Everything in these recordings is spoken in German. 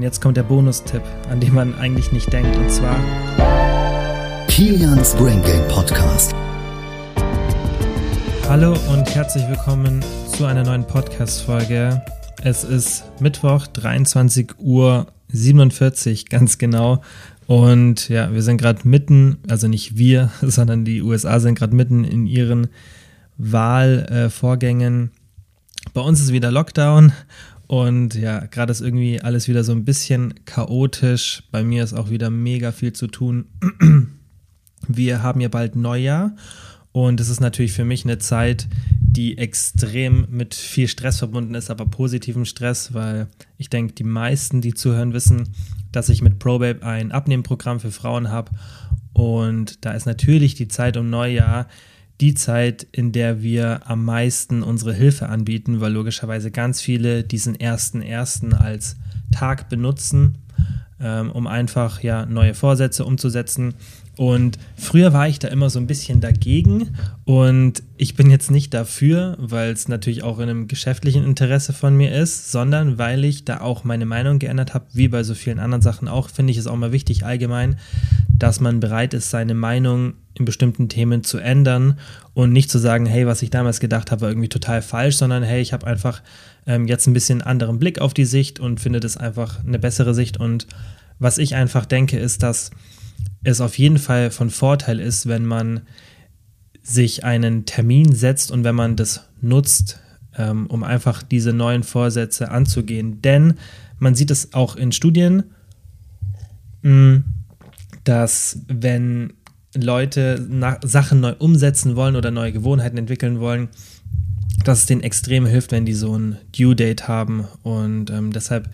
Und jetzt kommt der Bonustipp, an den man eigentlich nicht denkt, und zwar Kilians Brain Game Podcast. Hallo und herzlich willkommen zu einer neuen Podcast-Folge. Es ist Mittwoch, 23 Uhr 47, ganz genau. Und ja, wir sind gerade mitten, also nicht wir, sondern die USA sind gerade mitten in ihren Wahlvorgängen. Äh, Bei uns ist wieder Lockdown und ja, gerade ist irgendwie alles wieder so ein bisschen chaotisch. Bei mir ist auch wieder mega viel zu tun. Wir haben ja bald Neujahr und es ist natürlich für mich eine Zeit, die extrem mit viel Stress verbunden ist, aber positivem Stress, weil ich denke, die meisten, die zuhören, wissen, dass ich mit ProBabe ein Abnehmprogramm für Frauen habe. Und da ist natürlich die Zeit um Neujahr die Zeit, in der wir am meisten unsere Hilfe anbieten, weil logischerweise ganz viele diesen ersten ersten als Tag benutzen, ähm, um einfach ja neue Vorsätze umzusetzen. Und früher war ich da immer so ein bisschen dagegen. Und ich bin jetzt nicht dafür, weil es natürlich auch in einem geschäftlichen Interesse von mir ist, sondern weil ich da auch meine Meinung geändert habe, wie bei so vielen anderen Sachen auch, finde ich es auch mal wichtig allgemein, dass man bereit ist, seine Meinung in bestimmten Themen zu ändern und nicht zu sagen, hey, was ich damals gedacht habe, war irgendwie total falsch, sondern hey, ich habe einfach ähm, jetzt ein bisschen anderen Blick auf die Sicht und finde das einfach eine bessere Sicht. Und was ich einfach denke, ist, dass es auf jeden Fall von Vorteil ist, wenn man sich einen Termin setzt und wenn man das nutzt, ähm, um einfach diese neuen Vorsätze anzugehen. Denn man sieht es auch in Studien, mh, mm, dass wenn Leute Sachen neu umsetzen wollen oder neue Gewohnheiten entwickeln wollen, dass es denen extrem hilft, wenn die so ein Due Date haben. Und ähm, deshalb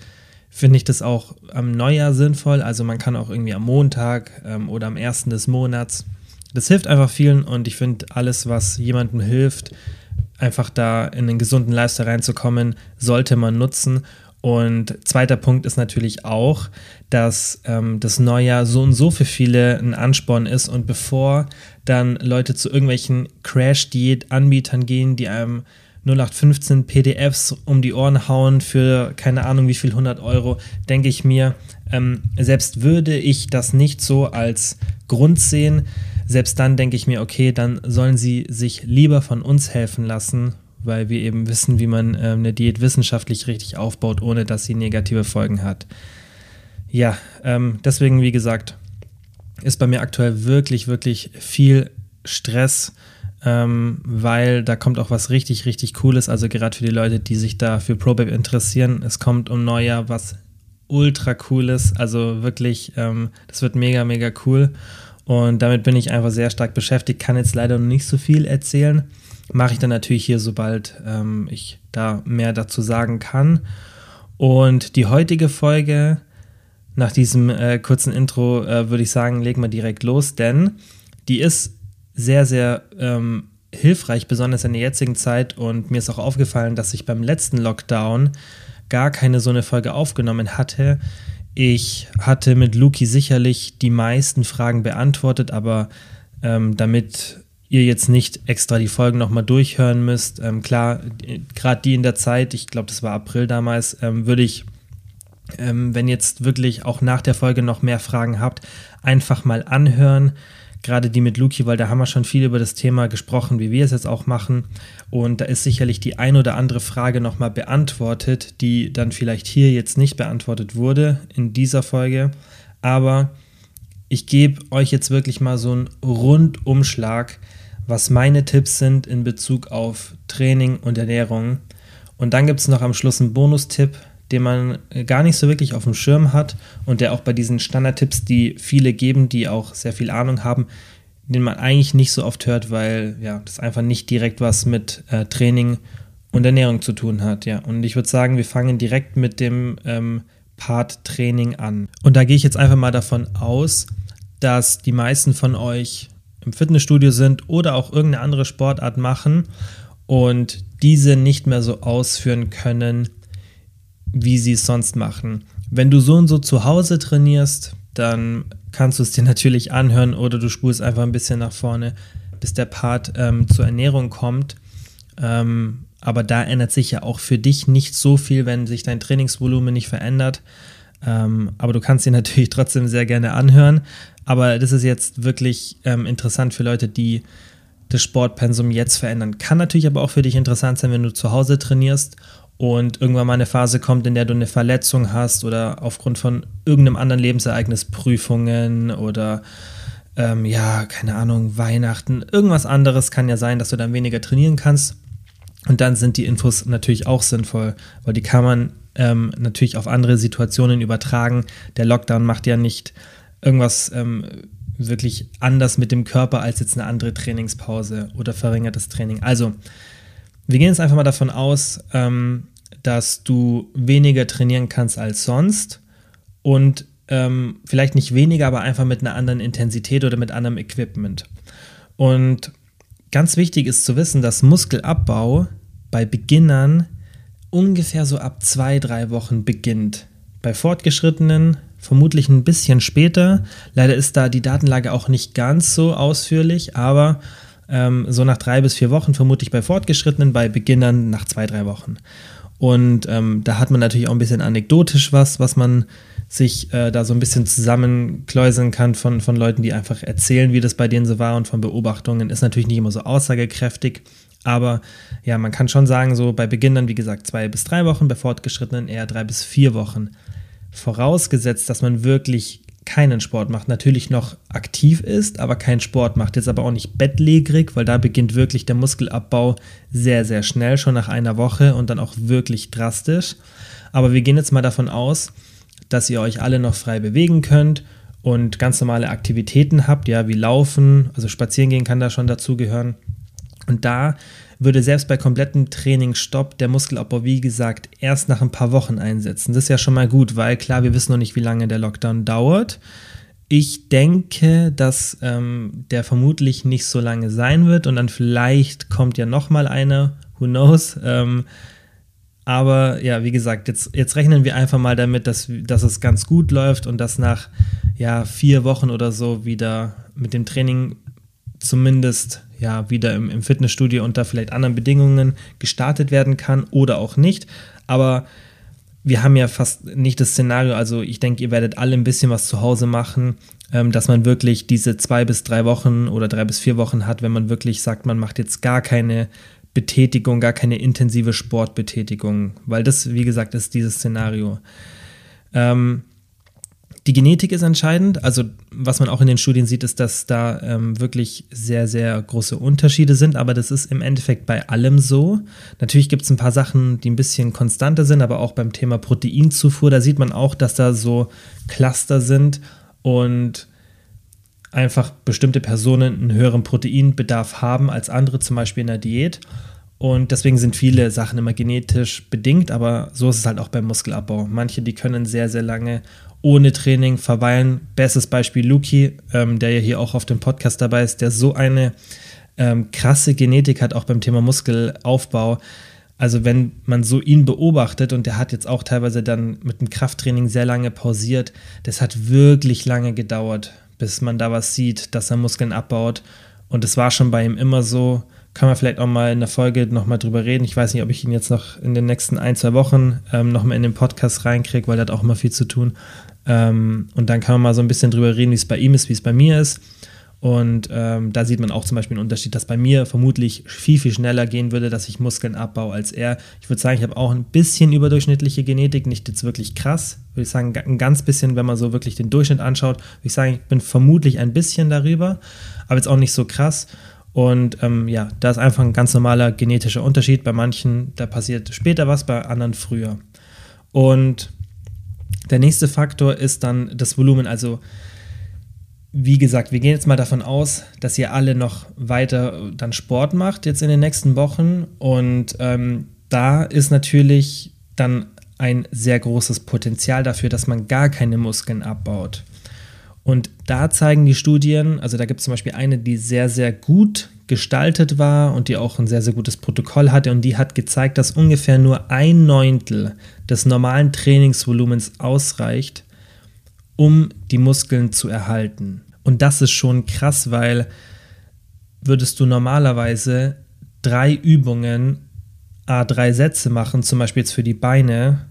finde ich das auch am Neujahr sinnvoll. Also man kann auch irgendwie am Montag ähm, oder am ersten des Monats. Das hilft einfach vielen und ich finde alles, was jemandem hilft, einfach da in einen gesunden Lifestyle reinzukommen, sollte man nutzen. Und zweiter Punkt ist natürlich auch, dass ähm, das Neujahr so und so für viele ein Ansporn ist und bevor dann Leute zu irgendwelchen Crash-Diät-Anbietern gehen, die einem 0815 PDFs um die Ohren hauen für keine Ahnung wie viel 100 Euro, denke ich mir, ähm, selbst würde ich das nicht so als Grund sehen, selbst dann denke ich mir, okay, dann sollen sie sich lieber von uns helfen lassen, weil wir eben wissen, wie man äh, eine Diät wissenschaftlich richtig aufbaut, ohne dass sie negative Folgen hat. Ja, ähm, deswegen, wie gesagt, ist bei mir aktuell wirklich, wirklich viel Stress ähm, weil da kommt auch was richtig, richtig Cooles. Also gerade für die Leute, die sich da für ProBabe interessieren. Es kommt um Neujahr was ultra cooles. Also wirklich, ähm, das wird mega, mega cool. Und damit bin ich einfach sehr stark beschäftigt. Kann jetzt leider noch nicht so viel erzählen. Mache ich dann natürlich hier, sobald ähm, ich da mehr dazu sagen kann. Und die heutige Folge, nach diesem äh, kurzen Intro, äh, würde ich sagen, legen wir direkt los, denn die ist sehr, sehr ähm, hilfreich, besonders in der jetzigen Zeit. Und mir ist auch aufgefallen, dass ich beim letzten Lockdown gar keine so eine Folge aufgenommen hatte. Ich hatte mit Luki sicherlich die meisten Fragen beantwortet, aber ähm, damit ihr jetzt nicht extra die Folgen nochmal durchhören müsst, ähm, klar, gerade die in der Zeit, ich glaube, das war April damals, ähm, würde ich, ähm, wenn jetzt wirklich auch nach der Folge noch mehr Fragen habt, einfach mal anhören gerade die mit Luki, weil da haben wir schon viel über das Thema gesprochen, wie wir es jetzt auch machen. Und da ist sicherlich die ein oder andere Frage nochmal beantwortet, die dann vielleicht hier jetzt nicht beantwortet wurde in dieser Folge. Aber ich gebe euch jetzt wirklich mal so einen Rundumschlag, was meine Tipps sind in Bezug auf Training und Ernährung. Und dann gibt es noch am Schluss einen Bonustipp, den man gar nicht so wirklich auf dem Schirm hat und der auch bei diesen Standardtipps, die viele geben, die auch sehr viel Ahnung haben, den man eigentlich nicht so oft hört, weil ja, das einfach nicht direkt was mit äh, Training und Ernährung zu tun hat. Ja, und ich würde sagen, wir fangen direkt mit dem ähm, Part Training an. Und da gehe ich jetzt einfach mal davon aus, dass die meisten von euch im Fitnessstudio sind oder auch irgendeine andere Sportart machen und diese nicht mehr so ausführen können, wie sie es sonst machen. Wenn du so und so zu Hause trainierst, dann kannst du es dir natürlich anhören oder du spulst einfach ein bisschen nach vorne, bis der Part ähm, zur Ernährung kommt. Ähm, aber da ändert sich ja auch für dich nicht so viel, wenn sich dein Trainingsvolumen nicht verändert. Ähm, aber du kannst ihn natürlich trotzdem sehr gerne anhören. Aber das ist jetzt wirklich ähm, interessant für Leute, die das Sportpensum jetzt verändern. Kann natürlich aber auch für dich interessant sein, wenn du zu Hause trainierst und irgendwann mal eine Phase kommt, in der du eine Verletzung hast oder aufgrund von irgendeinem anderen Lebensereignis, Prüfungen oder ähm, ja, keine Ahnung, Weihnachten, irgendwas anderes kann ja sein, dass du dann weniger trainieren kannst. Und dann sind die Infos natürlich auch sinnvoll, weil die kann man ähm, natürlich auf andere Situationen übertragen. Der Lockdown macht ja nicht irgendwas ähm, wirklich anders mit dem Körper als jetzt eine andere Trainingspause oder verringertes Training. Also, wir gehen jetzt einfach mal davon aus, ähm, dass du weniger trainieren kannst als sonst und ähm, vielleicht nicht weniger, aber einfach mit einer anderen Intensität oder mit anderem Equipment. Und ganz wichtig ist zu wissen, dass Muskelabbau bei Beginnern ungefähr so ab zwei, drei Wochen beginnt. Bei Fortgeschrittenen vermutlich ein bisschen später. Leider ist da die Datenlage auch nicht ganz so ausführlich, aber ähm, so nach drei bis vier Wochen vermutlich bei Fortgeschrittenen, bei Beginnern nach zwei, drei Wochen. Und ähm, da hat man natürlich auch ein bisschen anekdotisch was, was man sich äh, da so ein bisschen zusammenkläuseln kann von, von Leuten, die einfach erzählen, wie das bei denen so war und von Beobachtungen. Ist natürlich nicht immer so aussagekräftig, aber ja, man kann schon sagen, so bei Beginnern, wie gesagt, zwei bis drei Wochen, bei Fortgeschrittenen eher drei bis vier Wochen. Vorausgesetzt, dass man wirklich keinen Sport macht, natürlich noch aktiv ist, aber keinen Sport macht, jetzt aber auch nicht bettlägerig, weil da beginnt wirklich der Muskelabbau sehr, sehr schnell, schon nach einer Woche und dann auch wirklich drastisch. Aber wir gehen jetzt mal davon aus, dass ihr euch alle noch frei bewegen könnt und ganz normale Aktivitäten habt, ja, wie Laufen, also Spazieren gehen kann da schon dazugehören. Und da würde selbst bei komplettem Trainingsstopp der Muskelabbau, wie gesagt, erst nach ein paar Wochen einsetzen. Das ist ja schon mal gut, weil klar, wir wissen noch nicht, wie lange der Lockdown dauert. Ich denke, dass ähm, der vermutlich nicht so lange sein wird und dann vielleicht kommt ja noch mal einer, who knows. Ähm, aber ja, wie gesagt, jetzt, jetzt rechnen wir einfach mal damit, dass, dass es ganz gut läuft und dass nach ja, vier Wochen oder so wieder mit dem Training zumindest ja wieder im, im Fitnessstudio unter vielleicht anderen Bedingungen gestartet werden kann oder auch nicht. Aber wir haben ja fast nicht das Szenario, also ich denke, ihr werdet alle ein bisschen was zu Hause machen, ähm, dass man wirklich diese zwei bis drei Wochen oder drei bis vier Wochen hat, wenn man wirklich sagt, man macht jetzt gar keine Betätigung, gar keine intensive Sportbetätigung, weil das, wie gesagt, ist dieses Szenario. Ähm, die Genetik ist entscheidend. Also, was man auch in den Studien sieht, ist, dass da ähm, wirklich sehr, sehr große Unterschiede sind. Aber das ist im Endeffekt bei allem so. Natürlich gibt es ein paar Sachen, die ein bisschen konstanter sind, aber auch beim Thema Proteinzufuhr, da sieht man auch, dass da so Cluster sind und einfach bestimmte Personen einen höheren Proteinbedarf haben als andere, zum Beispiel in der Diät. Und deswegen sind viele Sachen immer genetisch bedingt, aber so ist es halt auch beim Muskelabbau. Manche, die können sehr, sehr lange ohne Training verweilen. Bestes Beispiel Luki, ähm, der ja hier auch auf dem Podcast dabei ist, der so eine ähm, krasse Genetik hat, auch beim Thema Muskelaufbau. Also wenn man so ihn beobachtet und der hat jetzt auch teilweise dann mit dem Krafttraining sehr lange pausiert, das hat wirklich lange gedauert, bis man da was sieht, dass er Muskeln abbaut. Und es war schon bei ihm immer so, kann man vielleicht auch mal in der Folge nochmal drüber reden. Ich weiß nicht, ob ich ihn jetzt noch in den nächsten ein, zwei Wochen ähm, nochmal in den Podcast reinkriege, weil er hat auch immer viel zu tun. Ähm, und dann kann man mal so ein bisschen drüber reden, wie es bei ihm ist, wie es bei mir ist. Und ähm, da sieht man auch zum Beispiel einen Unterschied, dass bei mir vermutlich viel, viel schneller gehen würde, dass ich Muskeln abbaue als er. Ich würde sagen, ich habe auch ein bisschen überdurchschnittliche Genetik, nicht jetzt wirklich krass. Würde ich sagen, ein ganz bisschen, wenn man so wirklich den Durchschnitt anschaut, würde ich sagen, ich bin vermutlich ein bisschen darüber, aber jetzt auch nicht so krass. Und ähm, ja, da ist einfach ein ganz normaler genetischer Unterschied. Bei manchen, da passiert später was, bei anderen früher. Und der nächste Faktor ist dann das Volumen. Also, wie gesagt, wir gehen jetzt mal davon aus, dass ihr alle noch weiter dann Sport macht jetzt in den nächsten Wochen. Und ähm, da ist natürlich dann ein sehr großes Potenzial dafür, dass man gar keine Muskeln abbaut. Und da zeigen die Studien, also da gibt es zum Beispiel eine, die sehr, sehr gut gestaltet war und die auch ein sehr, sehr gutes Protokoll hatte und die hat gezeigt, dass ungefähr nur ein Neuntel des normalen Trainingsvolumens ausreicht, um die Muskeln zu erhalten. Und das ist schon krass, weil würdest du normalerweise drei Übungen, a drei Sätze machen, zum Beispiel jetzt für die Beine,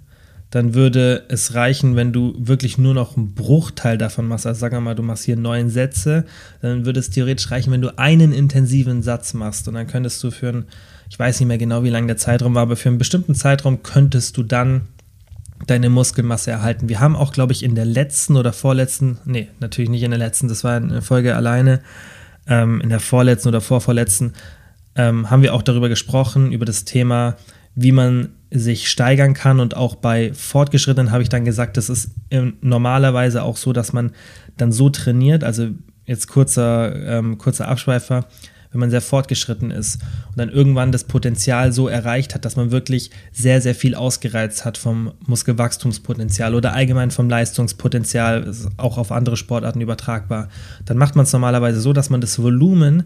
dann würde es reichen, wenn du wirklich nur noch einen Bruchteil davon machst. Also sagen wir mal, du machst hier neun Sätze, dann würde es theoretisch reichen, wenn du einen intensiven Satz machst. Und dann könntest du für einen, ich weiß nicht mehr genau, wie lang der Zeitraum war, aber für einen bestimmten Zeitraum könntest du dann deine Muskelmasse erhalten. Wir haben auch, glaube ich, in der letzten oder vorletzten, nee, natürlich nicht in der letzten, das war eine Folge alleine, ähm, in der vorletzten oder vorvorletzten, ähm, haben wir auch darüber gesprochen, über das Thema, wie man sich steigern kann. Und auch bei Fortgeschrittenen habe ich dann gesagt, das ist normalerweise auch so, dass man dann so trainiert, also jetzt kurzer, ähm, kurzer Abschweifer, wenn man sehr fortgeschritten ist und dann irgendwann das Potenzial so erreicht hat, dass man wirklich sehr, sehr viel ausgereizt hat vom Muskelwachstumspotenzial oder allgemein vom Leistungspotenzial, auch auf andere Sportarten übertragbar, dann macht man es normalerweise so, dass man das Volumen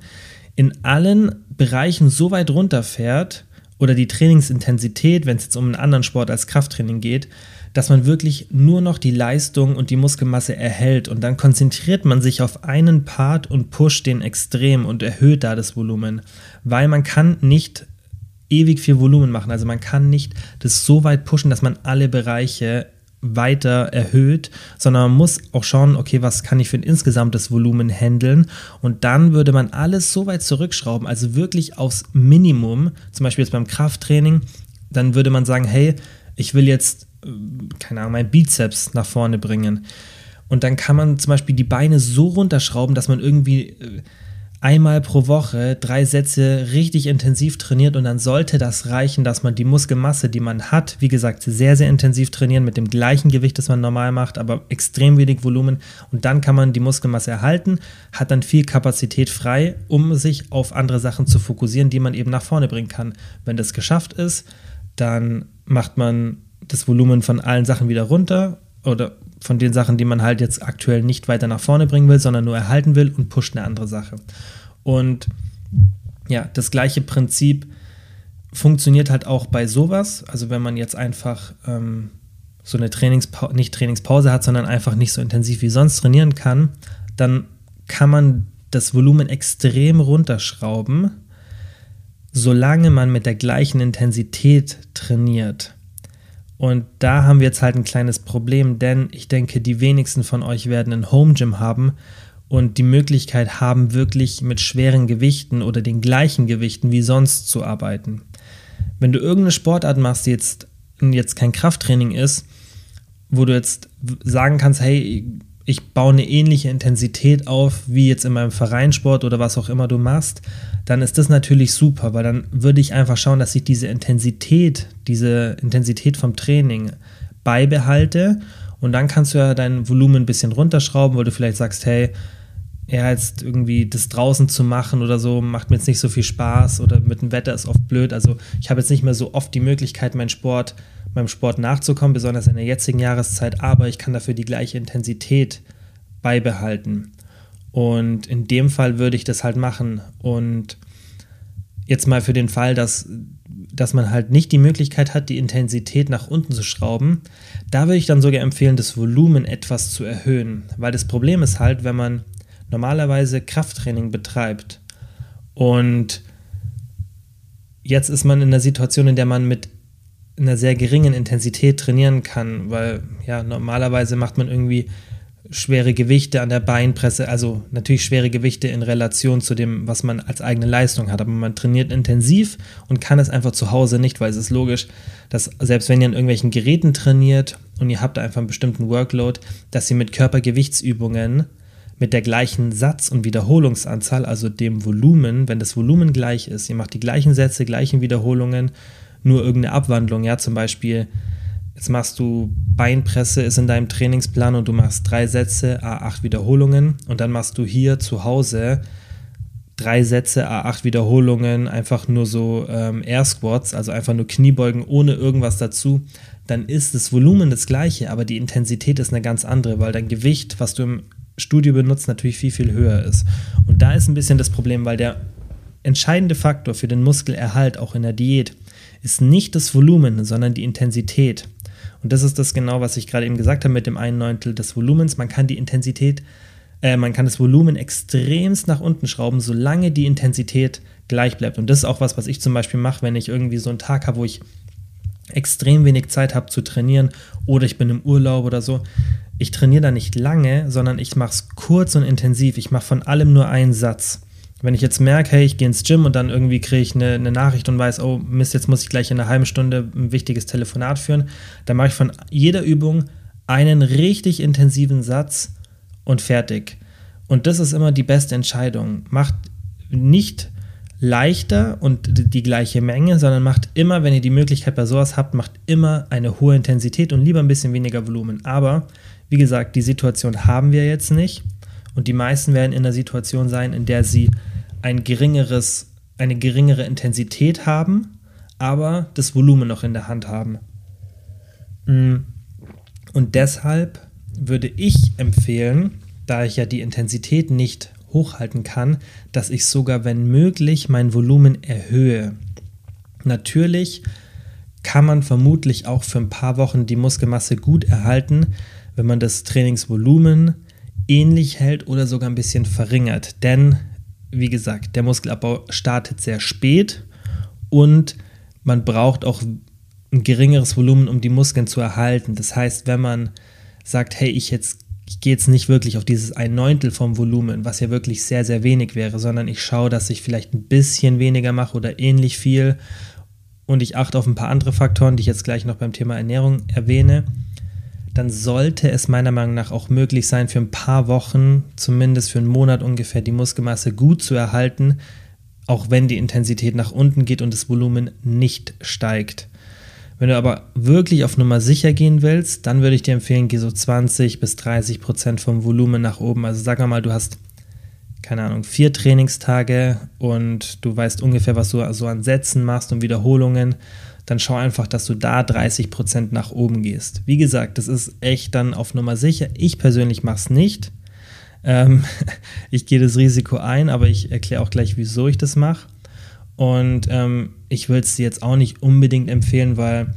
in allen Bereichen so weit runterfährt oder die Trainingsintensität, wenn es jetzt um einen anderen Sport als Krafttraining geht, dass man wirklich nur noch die Leistung und die Muskelmasse erhält. Und dann konzentriert man sich auf einen Part und pusht den extrem und erhöht da das Volumen, weil man kann nicht ewig viel Volumen machen, also man kann nicht das so weit pushen, dass man alle Bereiche weiter erhöht, sondern man muss auch schauen, okay, was kann ich für ein insgesamtes Volumen handeln und dann würde man alles so weit zurückschrauben, also wirklich aufs Minimum, zum Beispiel jetzt beim Krafttraining, dann würde man sagen, hey, ich will jetzt keine Ahnung, mein Bizeps nach vorne bringen. Und dann kann man zum Beispiel die Beine so runterschrauben, dass man irgendwie äh, einmal pro Woche drei Sätze richtig intensiv trainiert und dann sollte das reichen, dass man die Muskelmasse, die man hat, wie gesagt, sehr, sehr intensiv trainieren mit dem gleichen Gewicht, das man normal macht, aber extrem wenig Volumen und dann kann man die Muskelmasse erhalten, hat dann viel Kapazität frei, um sich auf andere Sachen zu fokussieren, die man eben nach vorne bringen kann. Wenn das geschafft ist, dann macht man das Volumen von allen Sachen wieder runter oder von den Sachen, die man halt jetzt aktuell nicht weiter nach vorne bringen will, sondern nur erhalten will und pusht eine andere Sache. Und ja, das gleiche Prinzip funktioniert halt auch bei sowas. Also wenn man jetzt einfach ähm, so eine Trainingspause, nicht Trainingspause hat, sondern einfach nicht so intensiv wie sonst trainieren kann, dann kann man das Volumen extrem runterschrauben, solange man mit der gleichen Intensität trainiert. Und da haben wir jetzt halt ein kleines Problem, denn ich denke, die wenigsten von euch werden ein Home Gym haben und die Möglichkeit haben, wirklich mit schweren Gewichten oder den gleichen Gewichten wie sonst zu arbeiten. Wenn du irgendeine Sportart machst, die jetzt, jetzt kein Krafttraining ist, wo du jetzt sagen kannst, hey, ich baue eine ähnliche Intensität auf wie jetzt in meinem Vereinssport oder was auch immer du machst, dann ist das natürlich super, weil dann würde ich einfach schauen, dass ich diese Intensität, diese Intensität vom Training beibehalte und dann kannst du ja dein Volumen ein bisschen runterschrauben, weil du vielleicht sagst, hey, ja, jetzt irgendwie das draußen zu machen oder so, macht mir jetzt nicht so viel Spaß oder mit dem Wetter ist oft blöd. Also ich habe jetzt nicht mehr so oft die Möglichkeit, meinen Sport, meinem Sport nachzukommen, besonders in der jetzigen Jahreszeit, aber ich kann dafür die gleiche Intensität beibehalten. Und in dem Fall würde ich das halt machen. Und jetzt mal für den Fall, dass, dass man halt nicht die Möglichkeit hat, die Intensität nach unten zu schrauben, da würde ich dann sogar empfehlen, das Volumen etwas zu erhöhen. Weil das Problem ist halt, wenn man normalerweise Krafttraining betreibt und jetzt ist man in einer Situation, in der man mit einer sehr geringen Intensität trainieren kann, weil ja normalerweise macht man irgendwie schwere Gewichte an der Beinpresse, also natürlich schwere Gewichte in Relation zu dem, was man als eigene Leistung hat. Aber man trainiert intensiv und kann es einfach zu Hause nicht, weil es ist logisch, dass selbst wenn ihr an irgendwelchen Geräten trainiert und ihr habt einfach einen bestimmten Workload, dass ihr mit Körpergewichtsübungen mit der gleichen Satz- und Wiederholungsanzahl, also dem Volumen, wenn das Volumen gleich ist, ihr macht die gleichen Sätze, gleichen Wiederholungen, nur irgendeine Abwandlung, ja, zum Beispiel Jetzt machst du Beinpresse, ist in deinem Trainingsplan und du machst drei Sätze, A8 Wiederholungen und dann machst du hier zu Hause drei Sätze, A8 Wiederholungen, einfach nur so ähm, Air Squats, also einfach nur Kniebeugen ohne irgendwas dazu, dann ist das Volumen das gleiche, aber die Intensität ist eine ganz andere, weil dein Gewicht, was du im Studio benutzt, natürlich viel, viel höher ist. Und da ist ein bisschen das Problem, weil der entscheidende Faktor für den Muskelerhalt auch in der Diät ist nicht das Volumen, sondern die Intensität. Und das ist das genau, was ich gerade eben gesagt habe mit dem einen Neuntel des Volumens. Man kann die Intensität, äh, man kann das Volumen extremst nach unten schrauben, solange die Intensität gleich bleibt. Und das ist auch was, was ich zum Beispiel mache, wenn ich irgendwie so einen Tag habe, wo ich extrem wenig Zeit habe zu trainieren oder ich bin im Urlaub oder so, ich trainiere da nicht lange, sondern ich mache es kurz und intensiv. Ich mache von allem nur einen Satz. Wenn ich jetzt merke, hey, ich gehe ins Gym und dann irgendwie kriege ich eine, eine, Nachricht und weiß, oh Mist, jetzt muss ich gleich in einer halben Stunde ein wichtiges Telefonat führen, dann mache ich von jeder Übung einen richtig intensiven Satz und fertig. Und das ist immer die beste Entscheidung. Macht nicht leichter und die gleiche Menge, sondern macht immer, wenn ihr die Möglichkeit bei sowas habt, macht immer eine hohe Intensität und lieber ein bisschen weniger Volumen. Aber wie gesagt, die Situation haben wir jetzt nicht und die meisten werden in der Situation sein, in der sie ein geringeres, eine geringere Intensität haben, aber das Volumen noch in der Hand haben. Mm. Und deshalb würde ich empfehlen, da ich ja die Intensität nicht hochhalten kann, dass ich sogar, wenn möglich, mein Volumen erhöhe. Natürlich kann man vermutlich auch für ein paar Wochen die Muskelmasse gut erhalten, wenn man das Trainingsvolumen ähnlich hält oder sogar ein bisschen verringert. Denn, wie gesagt, der Muskelabbau startet sehr spät und man braucht auch ein geringeres Volumen, um die Muskeln zu erhalten. Das heißt, wenn man sagt, hey, ich jetzt ich gehe jetzt nicht wirklich auf dieses ein Neuntel vom Volumen, was ja wirklich sehr, sehr wenig wäre, sondern ich schaue, dass ich vielleicht ein bisschen weniger mache oder ähnlich viel und ich achte auf ein paar andere Faktoren, die ich jetzt gleich noch beim Thema Ernährung erwähne, dann sollte es meiner Meinung nach auch möglich sein, für ein paar Wochen, zumindest für einen Monat ungefähr, die Muskelmasse gut zu erhalten, auch wenn die Intensität nach unten geht und das Volumen nicht steigt. Wenn du aber wirklich auf Nummer sicher gehen willst, dann würde ich dir empfehlen, geh so 20 bis 30 Prozent vom Volumen nach oben. Also sag mal, du hast, keine Ahnung, vier Trainingstage und du weißt ungefähr, was du so an Sätzen machst und Wiederholungen. Dann schau einfach, dass du da 30 Prozent nach oben gehst. Wie gesagt, das ist echt dann auf Nummer sicher. Ich persönlich mache es nicht. Ähm, ich gehe das Risiko ein, aber ich erkläre auch gleich, wieso ich das mache. Und ähm, ich würde es dir jetzt auch nicht unbedingt empfehlen, weil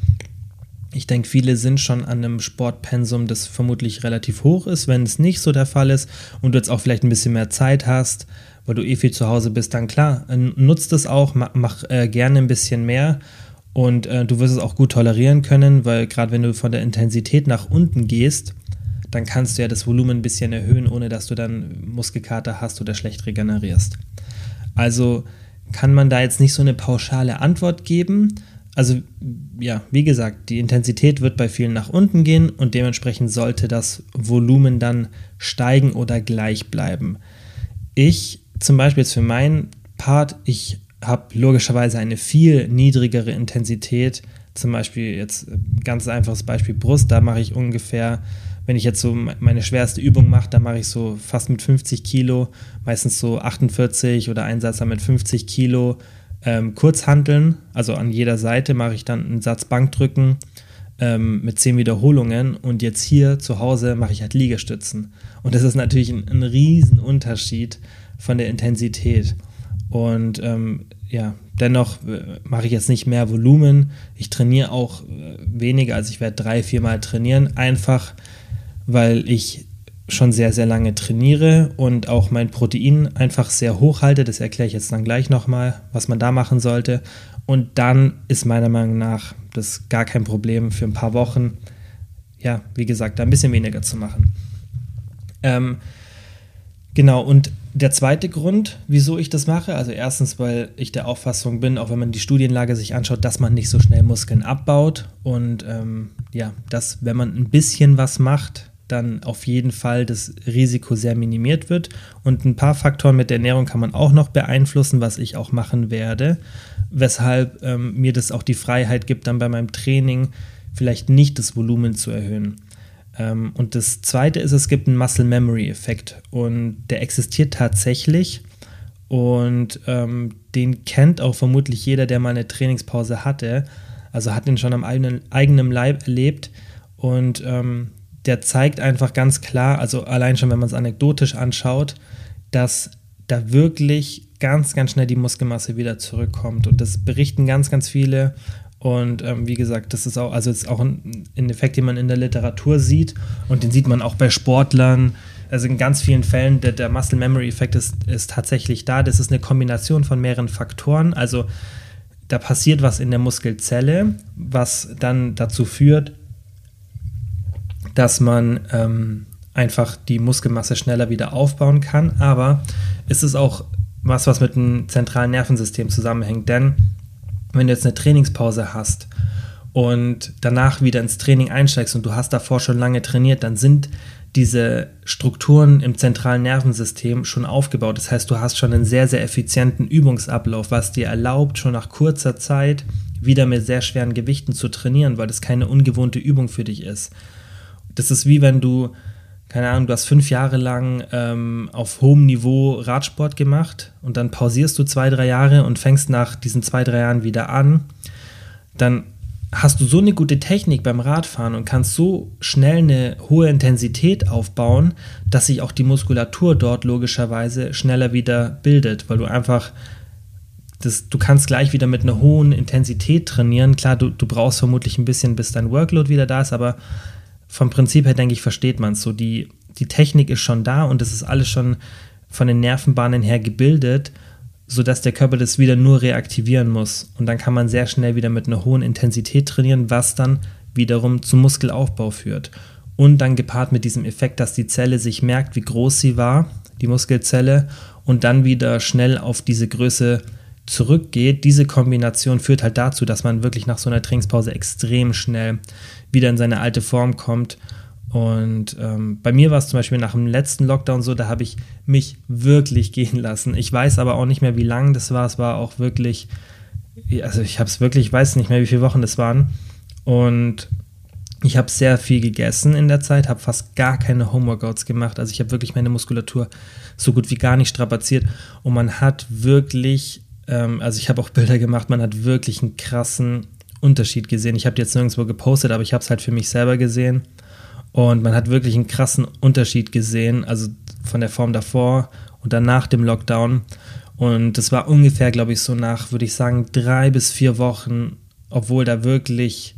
ich denke, viele sind schon an einem Sportpensum, das vermutlich relativ hoch ist. Wenn es nicht so der Fall ist und du jetzt auch vielleicht ein bisschen mehr Zeit hast, weil du eh viel zu Hause bist, dann klar, äh, nutzt es auch, mach, mach äh, gerne ein bisschen mehr und äh, du wirst es auch gut tolerieren können, weil gerade wenn du von der Intensität nach unten gehst, dann kannst du ja das Volumen ein bisschen erhöhen, ohne dass du dann Muskelkater hast oder schlecht regenerierst. Also kann man da jetzt nicht so eine pauschale Antwort geben. Also ja, wie gesagt, die Intensität wird bei vielen nach unten gehen und dementsprechend sollte das Volumen dann steigen oder gleich bleiben. Ich zum Beispiel jetzt für meinen Part, ich habe logischerweise eine viel niedrigere Intensität. Zum Beispiel jetzt ganz einfaches Beispiel Brust, da mache ich ungefähr wenn ich jetzt so meine schwerste Übung mache, dann mache ich so fast mit 50 Kilo, meistens so 48 oder Einsatzer mit 50 Kilo ähm, Kurzhanteln. Also an jeder Seite mache ich dann einen Satz Bankdrücken ähm, mit 10 Wiederholungen und jetzt hier zu Hause mache ich halt Liegestützen. Und das ist natürlich ein, ein Riesenunterschied von der Intensität. Und ähm, ja, dennoch äh, mache ich jetzt nicht mehr Volumen. Ich trainiere auch äh, weniger, also ich werde drei, viermal trainieren, einfach weil ich schon sehr, sehr lange trainiere und auch mein Protein einfach sehr hoch halte. Das erkläre ich jetzt dann gleich nochmal, was man da machen sollte. Und dann ist meiner Meinung nach das gar kein Problem für ein paar Wochen, ja, wie gesagt, da ein bisschen weniger zu machen. Ähm, genau, und der zweite Grund, wieso ich das mache, also erstens, weil ich der Auffassung bin, auch wenn man die Studienlage sich anschaut, dass man nicht so schnell Muskeln abbaut und ähm, ja, dass wenn man ein bisschen was macht, dann auf jeden Fall das Risiko sehr minimiert wird. Und ein paar Faktoren mit der Ernährung kann man auch noch beeinflussen, was ich auch machen werde, weshalb ähm, mir das auch die Freiheit gibt, dann bei meinem Training vielleicht nicht das Volumen zu erhöhen. Ähm, und das Zweite ist, es gibt einen Muscle Memory Effekt und der existiert tatsächlich. Und ähm, den kennt auch vermutlich jeder, der mal eine Trainingspause hatte. Also hat den schon am eigenen, eigenen Leib erlebt. Und ähm, der zeigt einfach ganz klar, also allein schon, wenn man es anekdotisch anschaut, dass da wirklich ganz, ganz schnell die Muskelmasse wieder zurückkommt. Und das berichten ganz, ganz viele. Und ähm, wie gesagt, das ist auch, also ist auch ein, Effekt, den man in der Literatur sieht und den sieht man auch bei Sportlern. Also in ganz vielen Fällen, der, der Muscle Memory Effekt ist, ist tatsächlich da. Das ist eine Kombination von mehreren Faktoren. Also da passiert was in der Muskelzelle, was dann dazu führt, dass man ähm, einfach die Muskelmasse schneller wieder aufbauen kann. Aber es ist auch was, was mit dem zentralen Nervensystem zusammenhängt. Denn wenn du jetzt eine Trainingspause hast und danach wieder ins Training einsteigst und du hast davor schon lange trainiert, dann sind diese Strukturen im zentralen Nervensystem schon aufgebaut. Das heißt, du hast schon einen sehr, sehr effizienten Übungsablauf, was dir erlaubt, schon nach kurzer Zeit wieder mit sehr schweren Gewichten zu trainieren, weil das keine ungewohnte Übung für dich ist. Das ist wie wenn du, keine Ahnung, du hast fünf Jahre lang ähm, auf hohem Niveau Radsport gemacht und dann pausierst du zwei, drei Jahre und fängst nach diesen zwei, drei Jahren wieder an. Dann hast du so eine gute Technik beim Radfahren und kannst so schnell eine hohe Intensität aufbauen, dass sich auch die Muskulatur dort logischerweise schneller wieder bildet, weil du einfach das, du kannst gleich wieder mit einer hohen Intensität trainieren. Klar, du, du brauchst vermutlich ein bisschen, bis dein Workload wieder da ist, aber vom Prinzip her, denke ich, versteht man es so. Die, die Technik ist schon da und es ist alles schon von den Nervenbahnen her gebildet sodass der Körper das wieder nur reaktivieren muss. Und dann kann man sehr schnell wieder mit einer hohen Intensität trainieren, was dann wiederum zum Muskelaufbau führt. Und dann gepaart mit diesem Effekt, dass die Zelle sich merkt, wie groß sie war, die Muskelzelle, und dann wieder schnell auf diese Größe zurückgeht. Diese Kombination führt halt dazu, dass man wirklich nach so einer Trainingspause extrem schnell wieder in seine alte Form kommt und ähm, bei mir war es zum Beispiel nach dem letzten Lockdown so, da habe ich mich wirklich gehen lassen. Ich weiß aber auch nicht mehr, wie lang das war. Es war auch wirklich, also ich habe es wirklich, ich weiß nicht mehr, wie viele Wochen das waren. Und ich habe sehr viel gegessen in der Zeit, habe fast gar keine Homeworkouts gemacht. Also ich habe wirklich meine Muskulatur so gut wie gar nicht strapaziert. Und man hat wirklich, ähm, also ich habe auch Bilder gemacht, man hat wirklich einen krassen Unterschied gesehen. Ich habe die jetzt nirgendwo gepostet, aber ich habe es halt für mich selber gesehen. Und man hat wirklich einen krassen Unterschied gesehen, also von der Form davor und dann nach dem Lockdown. Und das war ungefähr, glaube ich, so nach, würde ich sagen, drei bis vier Wochen, obwohl da wirklich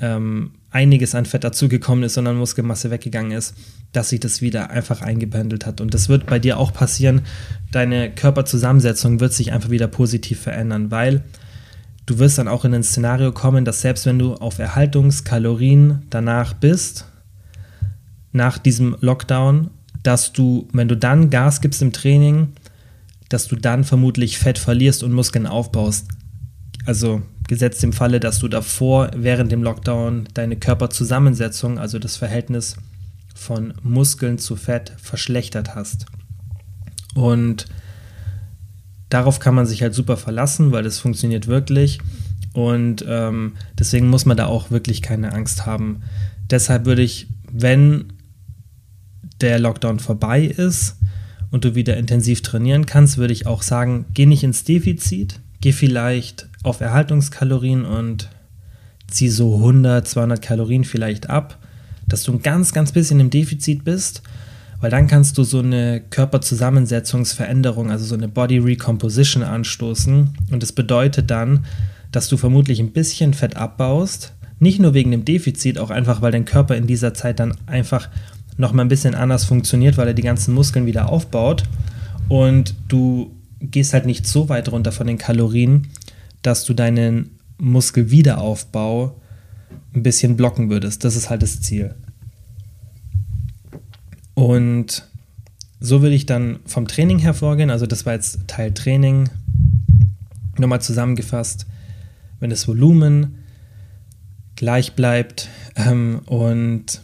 ähm, einiges an Fett dazugekommen ist, sondern Muskelmasse weggegangen ist, dass sich das wieder einfach eingependelt hat. Und das wird bei dir auch passieren. Deine Körperzusammensetzung wird sich einfach wieder positiv verändern, weil du wirst dann auch in ein Szenario kommen, dass selbst wenn du auf Erhaltungskalorien danach bist, nach diesem Lockdown, dass du, wenn du dann Gas gibst im Training, dass du dann vermutlich Fett verlierst und Muskeln aufbaust. Also gesetzt im Falle, dass du davor während dem Lockdown deine Körperzusammensetzung, also das Verhältnis von Muskeln zu Fett verschlechtert hast. Und darauf kann man sich halt super verlassen, weil das funktioniert wirklich. Und ähm, deswegen muss man da auch wirklich keine Angst haben. Deshalb würde ich, wenn der Lockdown vorbei ist und du wieder intensiv trainieren kannst, würde ich auch sagen, geh nicht ins Defizit, geh vielleicht auf Erhaltungskalorien und zieh so 100, 200 Kalorien vielleicht ab, dass du ein ganz, ganz bisschen im Defizit bist, weil dann kannst du so eine Körperzusammensetzungsveränderung, also so eine Body Recomposition anstoßen und das bedeutet dann, dass du vermutlich ein bisschen Fett abbaust, nicht nur wegen dem Defizit, auch einfach, weil dein Körper in dieser Zeit dann einfach noch mal ein bisschen anders funktioniert, weil er die ganzen Muskeln wieder aufbaut und du gehst halt nicht so weit runter von den Kalorien, dass du deinen Muskelwiederaufbau ein bisschen blocken würdest. Das ist halt das Ziel. Und so würde ich dann vom Training hervorgehen. Also das war jetzt Teil Training. Nochmal zusammengefasst, wenn das Volumen gleich bleibt ähm, und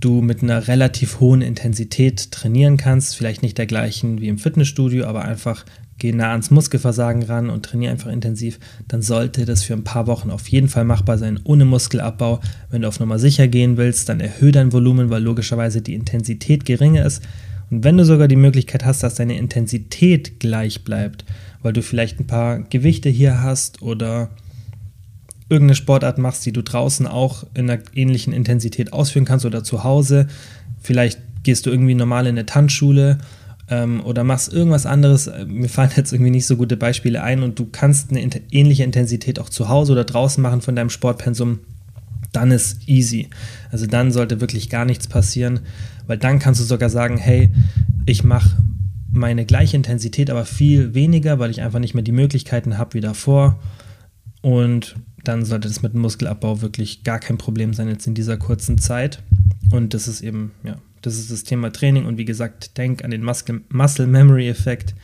du mit einer relativ hohen Intensität trainieren kannst. Vielleicht nicht der gleichen wie im Fitnessstudio, aber einfach geh nah ans Muskelversagen ran und trainiere einfach intensiv, dann sollte das für ein paar Wochen auf jeden Fall machbar sein, ohne Muskelabbau. Wenn du auf Nummer sicher gehen willst, dann erhöhe dein Volumen, weil logischerweise die Intensität geringer ist. Und wenn du sogar die Möglichkeit hast, dass deine Intensität gleich bleibt, weil du vielleicht ein paar Gewichte hier hast oder irgendeine Sportart machst, die du draußen auch in einer ähnlichen Intensität ausführen kannst oder zu Hause. Vielleicht gehst du irgendwie normal in eine Tanzschule ähm, oder machst irgendwas anderes. Äh, mir fallen jetzt irgendwie nicht so gute Beispiele ein und du kannst eine ähnliche Intensität auch zu Hause oder draußen machen von deinem Sportpensum. Dann ist easy. Also dann sollte wirklich gar nichts passieren, weil dann kannst du sogar sagen, hey, ich mache meine gleiche Intensität, aber viel weniger, weil ich einfach nicht mehr die Möglichkeiten habe wie davor Und dann sollte das mit dem Muskelabbau wirklich gar kein Problem sein jetzt in dieser kurzen Zeit. Und das ist eben, ja, das ist das Thema Training. Und wie gesagt, denk an den Muscle, Muscle Memory Effekt.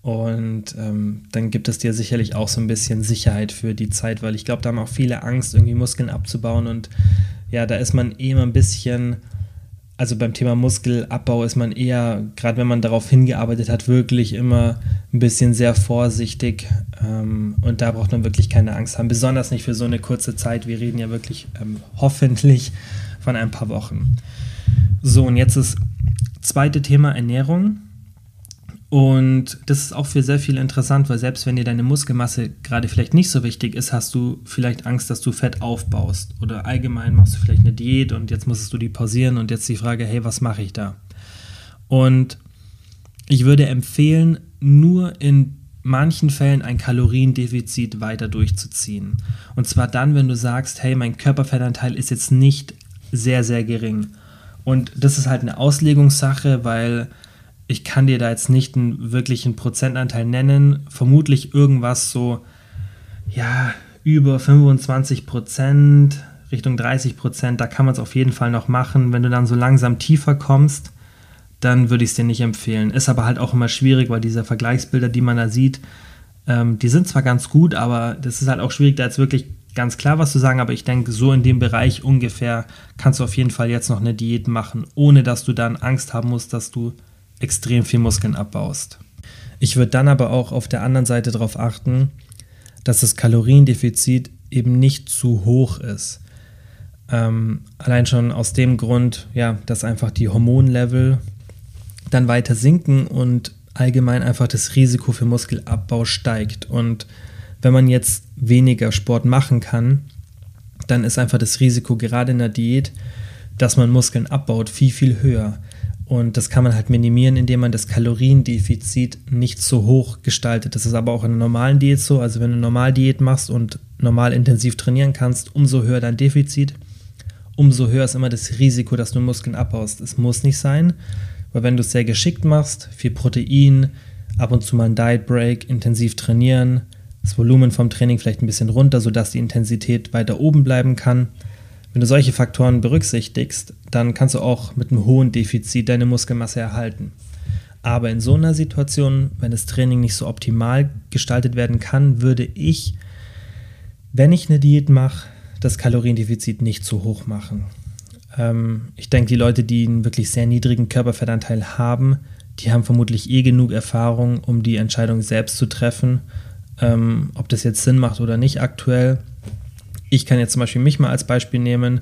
Und ähm, dann gibt es dir sicherlich auch so ein bisschen Sicherheit für die Zeit, weil ich glaube, da haben auch viele Angst, irgendwie Muskeln abzubauen. Und ja, da ist man eh immer ein bisschen, also beim Thema Muskelabbau ist man eher, gerade wenn man darauf hingearbeitet hat, wirklich immer ein bisschen sehr vorsichtig. Ähm, und da braucht man wirklich keine Angst haben, besonders nicht für so eine kurze Zeit. Wir reden ja wirklich ähm, hoffentlich von ein paar Wochen. So, und jetzt das zweite Thema Ernährung. Und das ist auch für sehr viele interessant, weil selbst wenn dir deine Muskelmasse gerade vielleicht nicht so wichtig ist, hast du vielleicht Angst, dass du Fett aufbaust. Oder allgemein machst du vielleicht eine Diät und jetzt musstest du die pausieren und jetzt die Frage, hey, was mache ich da? Und ich würde empfehlen, nur in manchen Fällen ein Kaloriendefizit weiter durchzuziehen. Und zwar dann, wenn du sagst, hey, mein Körperfettanteil ist jetzt nicht sehr, sehr gering. Und das ist halt eine Auslegungssache, weil ich kann dir da jetzt nicht einen wirklichen Prozentanteil nennen. Vermutlich irgendwas so, ja, über 25 Prozent, Richtung 30 Prozent. Da kann man es auf jeden Fall noch machen. Wenn du dann so langsam tiefer kommst, dann würde ich es dir nicht empfehlen. Ist aber halt auch immer schwierig, weil diese Vergleichsbilder, die man da sieht, ähm, die sind zwar ganz gut, aber das ist halt auch schwierig, da jetzt wirklich ganz klar was zu sagen. Aber ich denke, so in dem Bereich ungefähr kannst du auf jeden Fall jetzt noch eine Diät machen, ohne dass du dann Angst haben musst, dass du extrem viel Muskeln abbaust. Ich würde dann aber auch auf der anderen Seite darauf achten, dass das Kaloriendefizit eben nicht zu hoch ist. Ähm, allein schon aus dem Grund, ja, dass einfach die Hormonlevel dann weiter sinken und allgemein einfach das Risiko für Muskelabbau steigt. Und wenn man jetzt weniger Sport machen kann, dann ist einfach das Risiko gerade in der Diät, dass man Muskeln abbaut, viel, viel höher. Und das kann man halt minimieren, indem man das Kaloriendefizit nicht so hoch gestaltet. Das ist aber auch in einer normalen Diät so. Also wenn du normal Diät machst und normal intensiv trainieren kannst, umso höher dein Defizit, umso höher ist immer das Risiko, dass du Muskeln abbaust. Es muss nicht sein, weil wenn du es sehr geschickt machst, viel Protein, ab und zu mal ein Diet Break, intensiv trainieren, das Volumen vom Training vielleicht ein bisschen runter, sodass die Intensität weiter oben bleiben kann, wenn du solche Faktoren berücksichtigst, dann kannst du auch mit einem hohen Defizit deine Muskelmasse erhalten. Aber in so einer Situation, wenn das Training nicht so optimal gestaltet werden kann, würde ich, wenn ich eine Diät mache, das Kaloriendefizit nicht zu hoch machen. Ähm, ich denke, die Leute, die einen wirklich sehr niedrigen Körperfettanteil haben, die haben vermutlich eh genug Erfahrung, um die Entscheidung selbst zu treffen, ähm, ob das jetzt Sinn macht oder nicht aktuell. Ich kann jetzt zum Beispiel mich mal als Beispiel nehmen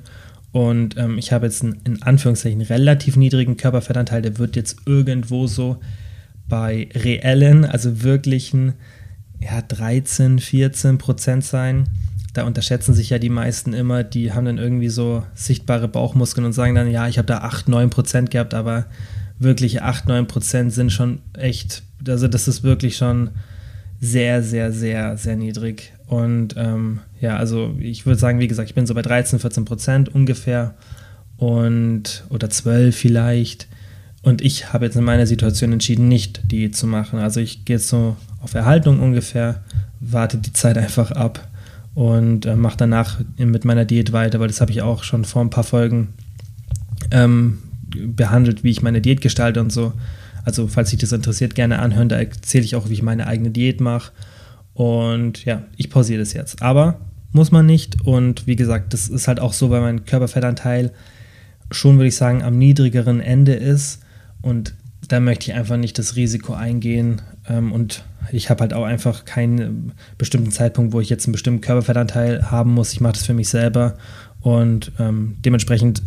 und ähm, ich habe jetzt einen in Anführungszeichen relativ niedrigen Körperfettanteil, der wird jetzt irgendwo so bei reellen, also wirklichen ja, 13, 14 Prozent sein. Da unterschätzen sich ja die meisten immer, die haben dann irgendwie so sichtbare Bauchmuskeln und sagen dann, ja, ich habe da 8, 9 Prozent gehabt, aber wirkliche 8, 9 Prozent sind schon echt, also das ist wirklich schon sehr, sehr, sehr, sehr niedrig. Und ähm, ja, also ich würde sagen, wie gesagt, ich bin so bei 13, 14 Prozent ungefähr und oder 12 vielleicht. Und ich habe jetzt in meiner Situation entschieden, nicht die zu machen. Also ich gehe jetzt so auf Erhaltung ungefähr, warte die Zeit einfach ab und äh, mache danach mit meiner Diät weiter, weil das habe ich auch schon vor ein paar Folgen ähm, behandelt, wie ich meine Diät gestalte und so. Also falls sich das interessiert, gerne anhören. Da erzähle ich auch, wie ich meine eigene Diät mache und ja, ich pausiere das jetzt. Aber muss man nicht. Und wie gesagt, das ist halt auch so, weil mein Körperfettanteil schon, würde ich sagen, am niedrigeren Ende ist. Und da möchte ich einfach nicht das Risiko eingehen. Ähm, und ich habe halt auch einfach keinen bestimmten Zeitpunkt, wo ich jetzt einen bestimmten Körperfettanteil haben muss. Ich mache das für mich selber. Und ähm, dementsprechend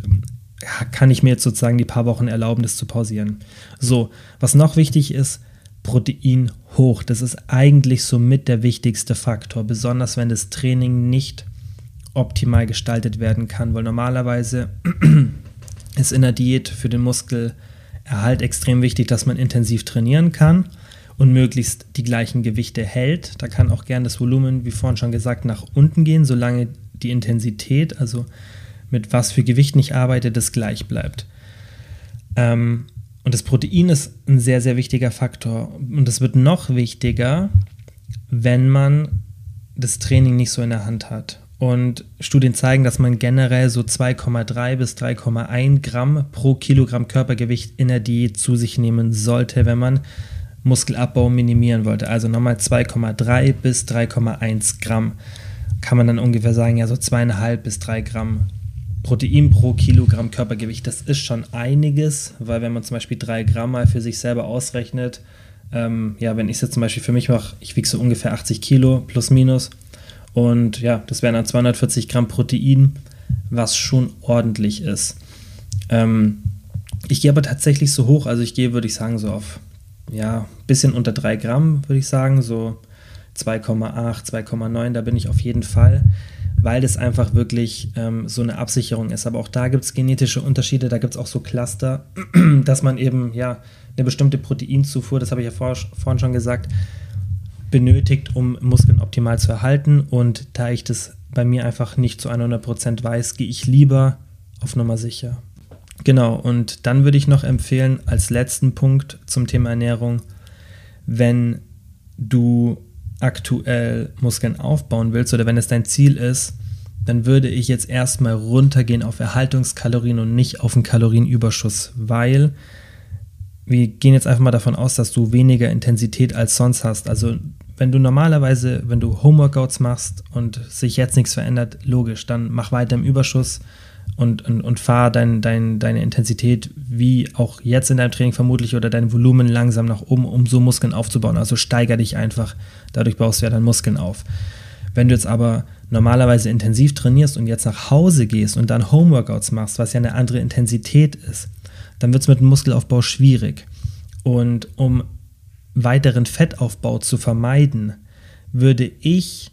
kann ich mir jetzt sozusagen die paar Wochen erlauben, das zu pausieren. So, was noch wichtig ist, Protein hoch. Das ist eigentlich somit der wichtigste Faktor, besonders wenn das Training nicht optimal gestaltet werden kann, weil normalerweise ist in der Diät für den Muskelerhalt extrem wichtig, dass man intensiv trainieren kann und möglichst die gleichen Gewichte hält. Da kann auch gern das Volumen, wie vorhin schon gesagt, nach unten gehen, solange die Intensität, also mit was für Gewichten ich arbeite, das gleich bleibt. Ähm, und das Protein ist ein sehr, sehr wichtiger Faktor. Und es wird noch wichtiger, wenn man das Training nicht so in der Hand hat. Und Studien zeigen, dass man generell so 2,3 bis 3,1 Gramm pro Kilogramm Körpergewicht in der Diät zu sich nehmen sollte, wenn man Muskelabbau minimieren wollte. Also nochmal 2,3 bis 3,1 Gramm. Kann man dann ungefähr sagen, ja, so zweieinhalb bis drei Gramm Protein pro Kilogramm Körpergewicht. Das ist schon einiges, weil wenn man zum Beispiel drei Gramm mal für sich selber ausrechnet, ähm, ja, wenn ich es jetzt zum Beispiel für mich mache, ich wiege so ungefähr 80 Kilo plus minus und ja, das wären dann 240 Gramm Protein, was schon ordentlich ist. Ähm, ich gehe aber tatsächlich so hoch, also ich gehe, würde ich sagen, so auf, ja, ein bisschen unter 3 Gramm, würde ich sagen, so 2,8, 2,9, da bin ich auf jeden Fall, weil das einfach wirklich ähm, so eine Absicherung ist. Aber auch da gibt es genetische Unterschiede, da gibt es auch so Cluster, dass man eben, ja, eine bestimmte Proteinzufuhr, das habe ich ja vor, vorhin schon gesagt, benötigt, um Muskeln optimal zu erhalten. Und da ich das bei mir einfach nicht zu 100% weiß, gehe ich lieber auf Nummer sicher. Genau, und dann würde ich noch empfehlen, als letzten Punkt zum Thema Ernährung, wenn du aktuell Muskeln aufbauen willst oder wenn es dein Ziel ist, dann würde ich jetzt erstmal runtergehen auf Erhaltungskalorien und nicht auf einen Kalorienüberschuss, weil wir gehen jetzt einfach mal davon aus, dass du weniger Intensität als sonst hast. Also wenn du normalerweise, wenn du Homeworkouts machst und sich jetzt nichts verändert, logisch, dann mach weiter im Überschuss und, und, und fahr dein, dein, deine Intensität wie auch jetzt in deinem Training vermutlich oder dein Volumen langsam nach oben, um so Muskeln aufzubauen. Also steiger dich einfach, dadurch baust du ja dann Muskeln auf. Wenn du jetzt aber normalerweise intensiv trainierst und jetzt nach Hause gehst und dann Homeworkouts machst, was ja eine andere Intensität ist, dann wird es mit dem Muskelaufbau schwierig. Und um weiteren Fettaufbau zu vermeiden, würde ich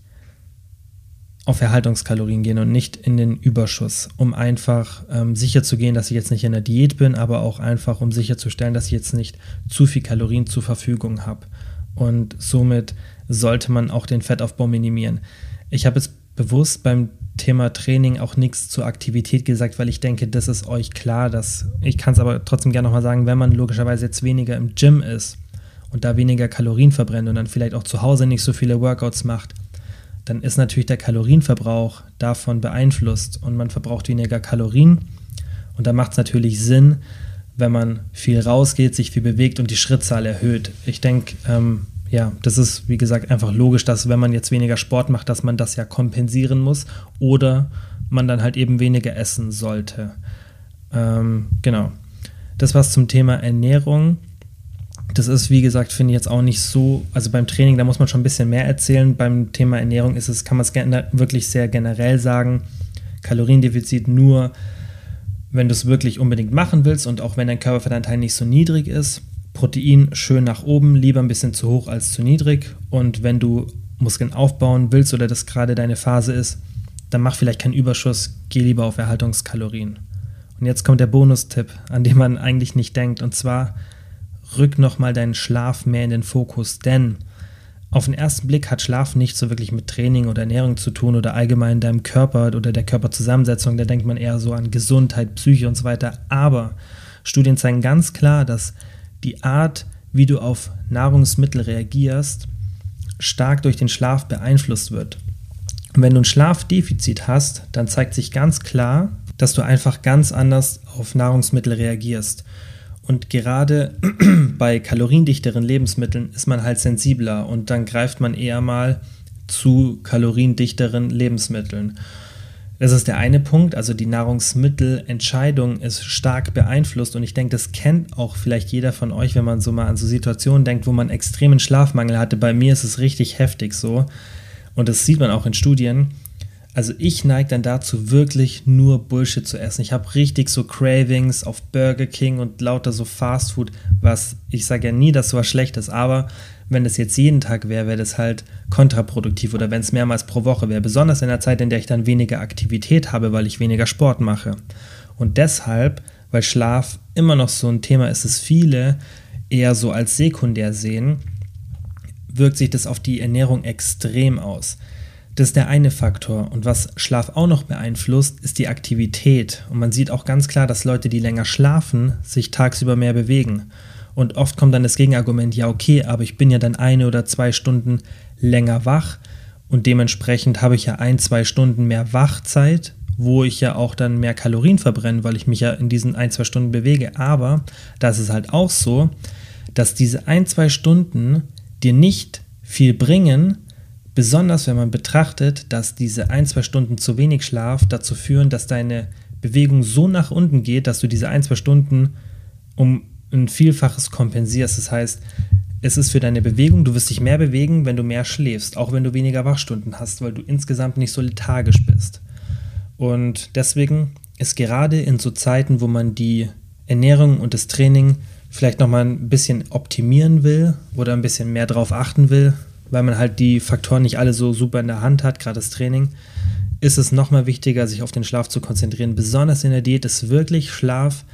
auf Erhaltungskalorien gehen und nicht in den Überschuss, um einfach ähm, sicherzugehen, dass ich jetzt nicht in der Diät bin, aber auch einfach, um sicherzustellen, dass ich jetzt nicht zu viel Kalorien zur Verfügung habe. Und somit sollte man auch den Fettaufbau minimieren. Ich habe jetzt bewusst beim Thema Training auch nichts zur Aktivität gesagt, weil ich denke, das ist euch klar, dass ich kann es aber trotzdem gerne nochmal sagen, wenn man logischerweise jetzt weniger im Gym ist und da weniger Kalorien verbrennt und dann vielleicht auch zu Hause nicht so viele Workouts macht, dann ist natürlich der Kalorienverbrauch davon beeinflusst und man verbraucht weniger Kalorien und da macht es natürlich Sinn, wenn man viel rausgeht, sich viel bewegt und die Schrittzahl erhöht. Ich denke, ähm, ja, das ist, wie gesagt, einfach logisch, dass wenn man jetzt weniger Sport macht, dass man das ja kompensieren muss oder man dann halt eben weniger essen sollte. Ähm, genau. Das war's zum Thema Ernährung. Das ist, wie gesagt, finde ich jetzt auch nicht so, also beim Training, da muss man schon ein bisschen mehr erzählen. Beim Thema Ernährung ist es, kann man es wirklich sehr generell sagen. Kaloriendefizit nur, wenn du es wirklich unbedingt machen willst und auch wenn dein Körperfettanteil nicht so niedrig ist. Protein schön nach oben, lieber ein bisschen zu hoch als zu niedrig. Und wenn du Muskeln aufbauen willst oder das gerade deine Phase ist, dann mach vielleicht keinen Überschuss, geh lieber auf Erhaltungskalorien. Und jetzt kommt der Bonustipp, an den man eigentlich nicht denkt. Und zwar rück nochmal deinen Schlaf mehr in den Fokus. Denn auf den ersten Blick hat Schlaf nicht so wirklich mit Training oder Ernährung zu tun oder allgemein deinem Körper oder der Körperzusammensetzung. Da denkt man eher so an Gesundheit, Psyche und so weiter. Aber Studien zeigen ganz klar, dass die Art, wie du auf Nahrungsmittel reagierst, stark durch den Schlaf beeinflusst wird. Und wenn du ein Schlafdefizit hast, dann zeigt sich ganz klar, dass du einfach ganz anders auf Nahrungsmittel reagierst. Und gerade bei kaloriendichteren Lebensmitteln ist man halt sensibler und dann greift man eher mal zu kaloriendichteren Lebensmitteln. Das ist der eine Punkt, also die Nahrungsmittelentscheidung ist stark beeinflusst und ich denke, das kennt auch vielleicht jeder von euch, wenn man so mal an so Situationen denkt, wo man extremen Schlafmangel hatte. Bei mir ist es richtig heftig so und das sieht man auch in Studien. Also ich neige dann dazu, wirklich nur Bullshit zu essen. Ich habe richtig so Cravings auf Burger King und lauter so Fast Food, was ich sage ja nie, dass sowas schlecht ist, aber wenn das jetzt jeden Tag wäre, wäre das halt kontraproduktiv oder wenn es mehrmals pro Woche wäre. Besonders in der Zeit, in der ich dann weniger Aktivität habe, weil ich weniger Sport mache. Und deshalb, weil Schlaf immer noch so ein Thema ist, es viele eher so als sekundär sehen, wirkt sich das auf die Ernährung extrem aus. Das ist der eine Faktor. Und was Schlaf auch noch beeinflusst, ist die Aktivität. Und man sieht auch ganz klar, dass Leute, die länger schlafen, sich tagsüber mehr bewegen. Und oft kommt dann das Gegenargument, ja okay, aber ich bin ja dann eine oder zwei Stunden länger wach Und dementsprechend habe ich ja ein, zwei Stunden mehr Wachzeit, wo ich ja auch dann mehr Kalorien verbrenne, weil ich mich ja in diesen ein, zwei Stunden bewege. Aber da ist halt auch so, dass diese ein, zwei Stunden dir nicht viel bringen, besonders wenn man betrachtet, dass diese ein, zwei Stunden zu wenig Schlaf dazu führen, dass deine Bewegung so nach unten geht, dass du diese ein, zwei Stunden um ein Vielfaches kompensierst. Das heißt, es ist für deine Bewegung, du wirst dich mehr bewegen, wenn du mehr schläfst, auch wenn du weniger Wachstunden hast, weil du insgesamt nicht so lethargisch bist. Und deswegen ist gerade in so Zeiten, wo man die Ernährung und das Training vielleicht nochmal ein bisschen optimieren will oder ein bisschen mehr drauf achten will, weil man halt die Faktoren nicht alle so super in der Hand hat, gerade das Training, ist es nochmal wichtiger, sich auf den Schlaf zu konzentrieren. Besonders in der Diät ist wirklich Schlaf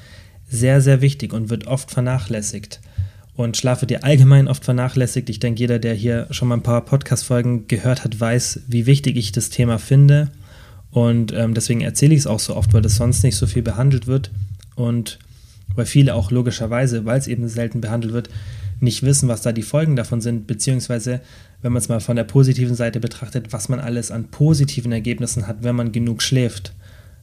sehr, sehr wichtig und wird oft vernachlässigt. Und Schlaf wird ja allgemein oft vernachlässigt. Ich denke, jeder, der hier schon mal ein paar Podcast-Folgen gehört hat, weiß, wie wichtig ich das Thema finde. Und ähm, deswegen erzähle ich es auch so oft, weil das sonst nicht so viel behandelt wird. Und weil viele auch logischerweise, weil es eben selten behandelt wird, nicht wissen, was da die Folgen davon sind, beziehungsweise, wenn man es mal von der positiven Seite betrachtet, was man alles an positiven Ergebnissen hat, wenn man genug schläft.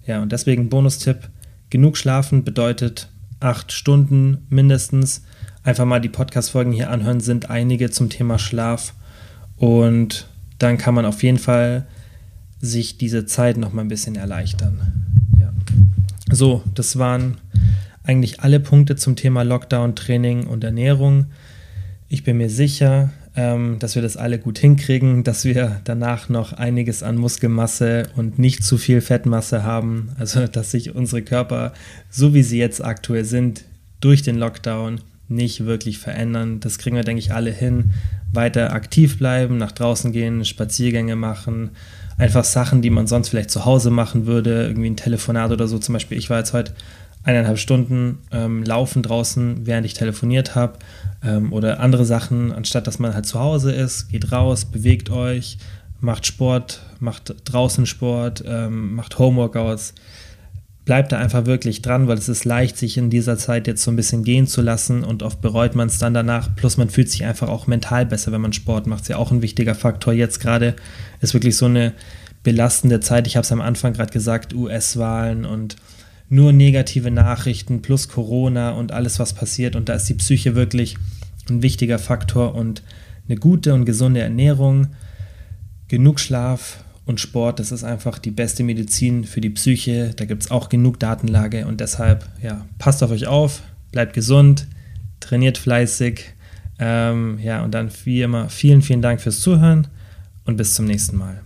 Ja, und deswegen Bonustipp, genug schlafen bedeutet acht Stunden mindestens. Einfach mal die Podcast-Folgen hier anhören, sind einige zum Thema Schlaf. Und dann kann man auf jeden Fall sich diese Zeit noch mal ein bisschen erleichtern. Ja. So, das waren eigentlich alle Punkte zum Thema Lockdown, Training und Ernährung. Ich bin mir sicher, ähm, dass wir das alle gut hinkriegen, dass wir danach noch einiges an Muskelmasse und nicht zu viel Fettmasse haben. Also, dass sich unsere Körper, so wie sie jetzt aktuell sind, durch den Lockdown nicht wirklich verändern. Das kriegen wir, denke ich, alle hin. Weiter aktiv bleiben, nach draußen gehen, Spaziergänge machen, einfach Sachen, die man sonst vielleicht zu Hause machen würde, irgendwie ein Telefonat oder so. Zum Beispiel, ich war jetzt heute eineinhalb Stunden ähm, laufen draußen, während ich telefoniert habe ähm, oder andere Sachen, anstatt dass man halt zu Hause ist, geht raus, bewegt euch, macht Sport, macht draußen Sport, ähm, macht Homeworkouts. Bleibt da einfach wirklich dran, weil es ist leicht, sich in dieser Zeit jetzt so ein bisschen gehen zu lassen und oft bereut man es dann danach. Plus man fühlt sich einfach auch mental besser, wenn man Sport macht. Ist ja auch ein wichtiger Faktor. Jetzt gerade ist wirklich so eine belastende Zeit. Ich habe es am Anfang gerade gesagt, US-Wahlen und nur negative Nachrichten plus Corona und alles, was passiert. Und da ist die Psyche wirklich ein wichtiger Faktor und eine gute und gesunde Ernährung, genug Schlaf und Sport, das ist einfach die beste Medizin für die Psyche. Da gibt es auch genug Datenlage und deshalb, ja, passt auf euch auf, bleibt gesund, trainiert fleißig. Ähm, ja, und dann wie immer vielen, vielen Dank fürs Zuhören und bis zum nächsten Mal.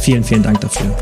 Vielen, vielen Dank dafür.